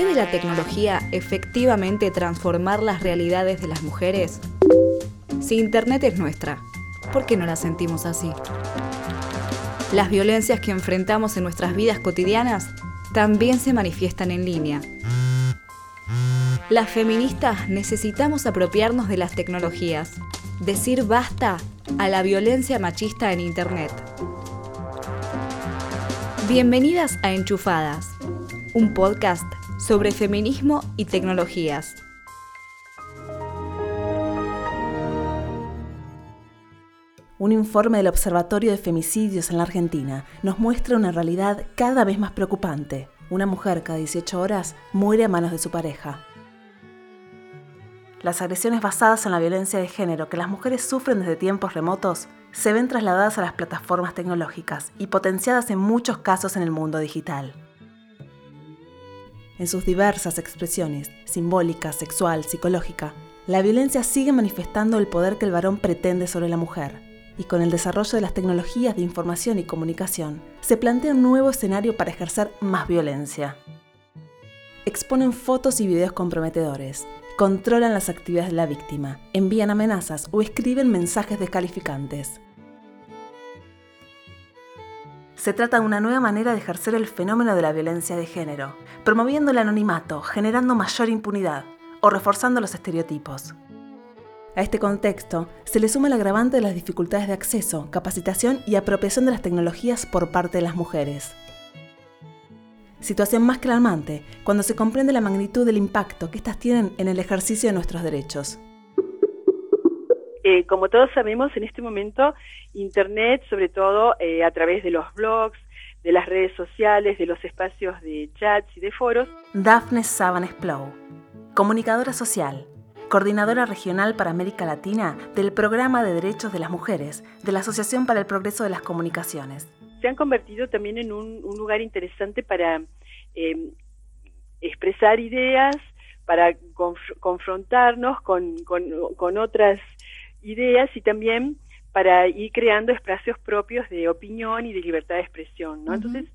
¿Puede la tecnología efectivamente transformar las realidades de las mujeres? Si Internet es nuestra, ¿por qué no la sentimos así? Las violencias que enfrentamos en nuestras vidas cotidianas también se manifiestan en línea. Las feministas necesitamos apropiarnos de las tecnologías, decir basta a la violencia machista en Internet. Bienvenidas a Enchufadas, un podcast sobre feminismo y tecnologías. Un informe del Observatorio de Femicidios en la Argentina nos muestra una realidad cada vez más preocupante. Una mujer cada 18 horas muere a manos de su pareja. Las agresiones basadas en la violencia de género que las mujeres sufren desde tiempos remotos se ven trasladadas a las plataformas tecnológicas y potenciadas en muchos casos en el mundo digital. En sus diversas expresiones, simbólica, sexual, psicológica, la violencia sigue manifestando el poder que el varón pretende sobre la mujer, y con el desarrollo de las tecnologías de información y comunicación, se plantea un nuevo escenario para ejercer más violencia. Exponen fotos y videos comprometedores, controlan las actividades de la víctima, envían amenazas o escriben mensajes descalificantes. Se trata de una nueva manera de ejercer el fenómeno de la violencia de género, promoviendo el anonimato, generando mayor impunidad o reforzando los estereotipos. A este contexto se le suma el agravante de las dificultades de acceso, capacitación y apropiación de las tecnologías por parte de las mujeres. Situación más que alarmante cuando se comprende la magnitud del impacto que éstas tienen en el ejercicio de nuestros derechos. Eh, como todos sabemos, en este momento, Internet, sobre todo eh, a través de los blogs, de las redes sociales, de los espacios de chats y de foros. Daphne Saban Splow, comunicadora social, coordinadora regional para América Latina del Programa de Derechos de las Mujeres de la Asociación para el Progreso de las Comunicaciones. Se han convertido también en un, lugar interesante para eh, expresar ideas, para confrontarnos con, con otras ideas y también para ir creando espacios propios de opinión y de libertad de expresión, ¿no? Entonces,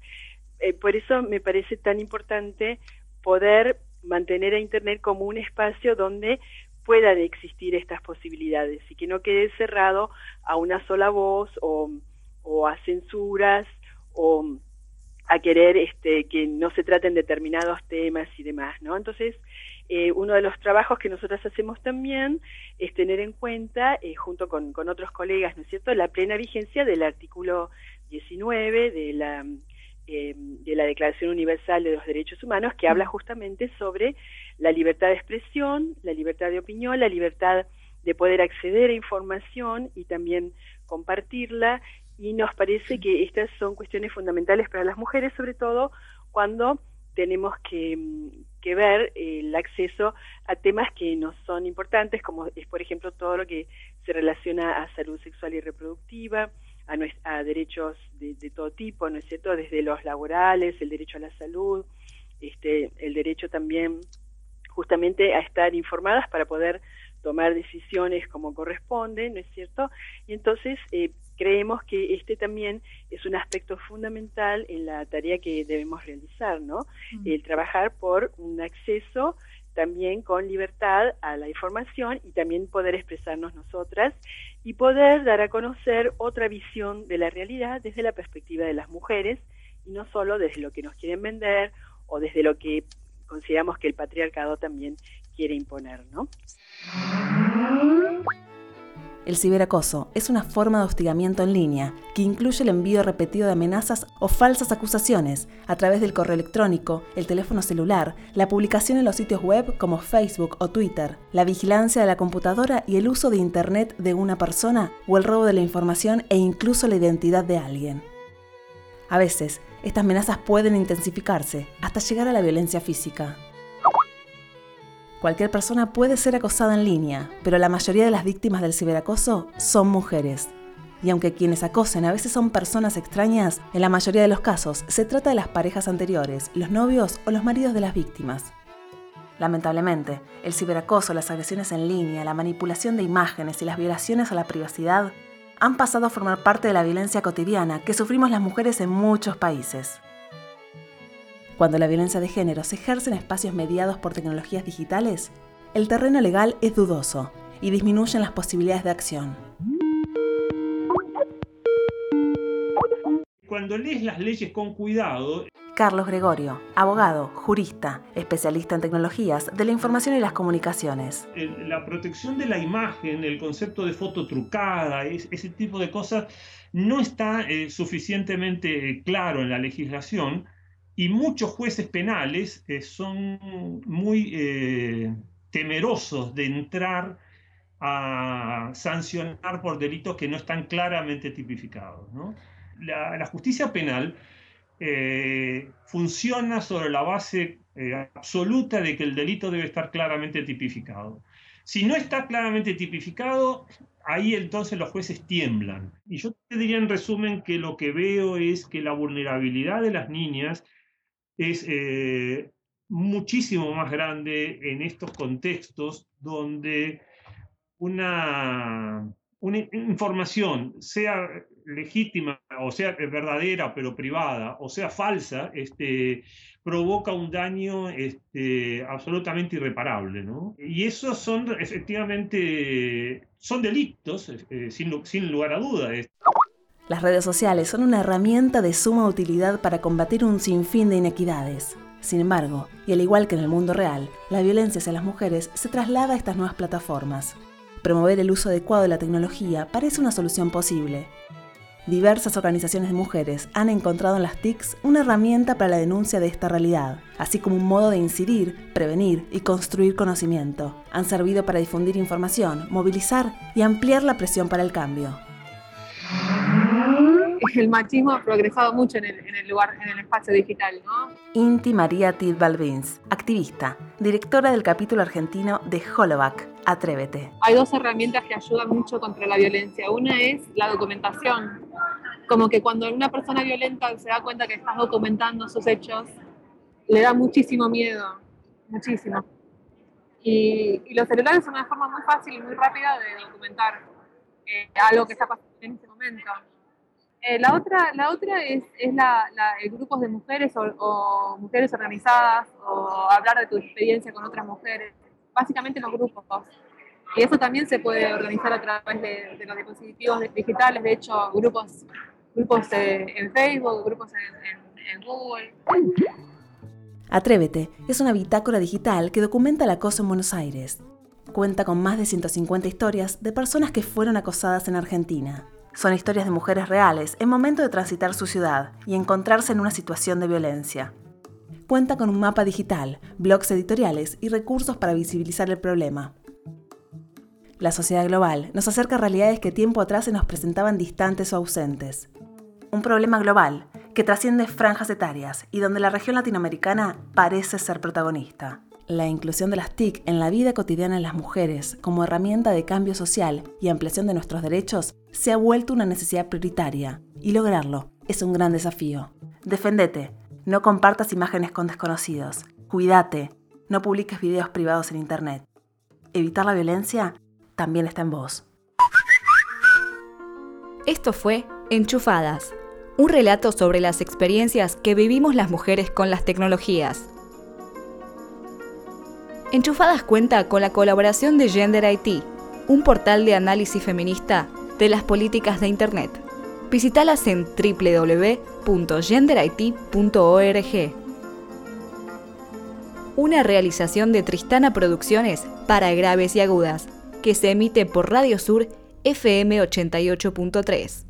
eh, por eso me parece tan importante poder mantener a Internet como un espacio donde puedan existir estas posibilidades y que no quede cerrado a una sola voz o, o a censuras o a querer este, que no se traten determinados temas y demás, ¿no? Entonces, eh, uno de los trabajos que nosotros hacemos también es tener en cuenta, eh, junto con, otros colegas, ¿no es cierto?, la plena vigencia del artículo 19 de la, eh, de la Declaración Universal de los Derechos Humanos, que habla justamente sobre la libertad de expresión, la libertad de opinión, la libertad de poder acceder a información y también compartirla. Y nos parece que estas son cuestiones fundamentales para las mujeres, sobre todo cuando tenemos que, que ver el acceso a temas que nos son importantes, como es, por ejemplo, todo lo que se relaciona a salud sexual y reproductiva, a, a derechos de, todo tipo, ¿no es cierto?, desde los laborales, el derecho a la salud, este, el derecho también justamente a estar informadas para poder tomar decisiones como corresponde, ¿no es cierto? Y entonces eh, creemos que este también es un aspecto fundamental en la tarea que debemos realizar, ¿no? El trabajar por un acceso también con libertad a la información y también poder expresarnos nosotras y poder dar a conocer otra visión de la realidad desde la perspectiva de las mujeres y no solo desde lo que nos quieren vender o desde lo que consideramos que el patriarcado también quiere imponer, ¿no? El ciberacoso es una forma de hostigamiento en línea que incluye el envío repetido de amenazas o falsas acusaciones a través del correo electrónico, el teléfono celular, la publicación en los sitios web como Facebook o Twitter, la vigilancia de la computadora y el uso de Internet de una persona o el robo de la información e incluso la identidad de alguien. A veces, estas amenazas pueden intensificarse hasta llegar a la violencia física. Cualquier persona puede ser acosada en línea, pero la mayoría de las víctimas del ciberacoso son mujeres. Y aunque quienes acosen a veces son personas extrañas, en la mayoría de los casos se trata de las parejas anteriores, los novios o los maridos de las víctimas. Lamentablemente, el ciberacoso, las agresiones en línea, la manipulación de imágenes y las violaciones a la privacidad han pasado a formar parte de la violencia cotidiana que sufrimos las mujeres en muchos países. Cuando la violencia de género se ejerce en espacios mediados por tecnologías digitales, el terreno legal es dudoso y disminuyen las posibilidades de acción. Cuando lees las leyes con cuidado, Carlos Gregorio, abogado, jurista, especialista en tecnologías de la información y las comunicaciones. La protección de la imagen, el concepto de foto trucada, ese tipo de cosas, no está eh, suficientemente claro en la legislación y muchos jueces penales eh, son muy eh, temerosos de entrar a sancionar por delitos que no están claramente tipificados. La, justicia penal eh, funciona sobre la base absoluta de que el delito debe estar claramente tipificado. Si no está claramente tipificado, ahí entonces los jueces tiemblan. Y yo te diría en resumen que lo que veo es que la vulnerabilidad de las niñas es eh, muchísimo más grande en estos contextos donde una, una información, sea legítima o sea verdadera pero privada, o sea falsa, este, provoca un daño este, absolutamente irreparable. ¿no? Y esos son efectivamente, son delitos, eh, sin, sin lugar a dudas. Las redes sociales son una herramienta de suma utilidad para combatir un sinfín de inequidades. Sin embargo, y al igual que en el mundo real, la violencia hacia las mujeres se traslada a estas nuevas plataformas. Promover el uso adecuado de la tecnología parece una solución posible. Diversas organizaciones de mujeres han encontrado en las TICs una herramienta para la denuncia de esta realidad, así como un modo de incidir, prevenir y construir conocimiento. Han servido para difundir información, movilizar y ampliar la presión para el cambio el machismo ha progresado mucho en el, lugar, en el espacio digital, ¿no? Inti María Tidbal activista, directora del capítulo argentino de Holoback, Atrévete. Hay dos herramientas que ayudan mucho contra la violencia. Una es la documentación. Como que cuando una persona violenta se da cuenta que estás documentando sus hechos, le da muchísimo miedo, muchísimo. Y, los celulares son una forma muy fácil y muy rápida de documentar eh, algo que está pasando en ese momento. Eh, la, otra, la otra es, es la, grupos de mujeres o, mujeres organizadas o hablar de tu experiencia con otras mujeres, básicamente los grupos. Y eso también se puede organizar a través de, los dispositivos digitales, de hecho, grupos, grupos eh, en Facebook, grupos en, en Google. Atrévete es una bitácora digital que documenta el acoso en Buenos Aires. Cuenta con más de 150 historias de personas que fueron acosadas en Argentina. Son historias de mujeres reales en momento de transitar su ciudad y encontrarse en una situación de violencia. Cuenta con un mapa digital, blogs editoriales y recursos para visibilizar el problema. La sociedad global nos acerca a realidades que tiempo atrás se nos presentaban distantes o ausentes. Un problema global que trasciende franjas etarias y donde la región latinoamericana parece ser protagonista. La inclusión de las TIC en la vida cotidiana de las mujeres como herramienta de cambio social y ampliación de nuestros derechos se ha vuelto una necesidad prioritaria y lograrlo es un gran desafío. Defendete, no compartas imágenes con desconocidos, cuídate, no publiques videos privados en Internet. Evitar la violencia también está en vos. Esto fue Enchufadas, un relato sobre las experiencias que vivimos las mujeres con las tecnologías. Enchufadas cuenta con la colaboración de Gender IT, un portal de análisis feminista de las políticas de Internet. Visítalas en www.genderit.org. Una realización de Tristana Producciones para graves y agudas, que se emite por Radio Sur FM 88.3.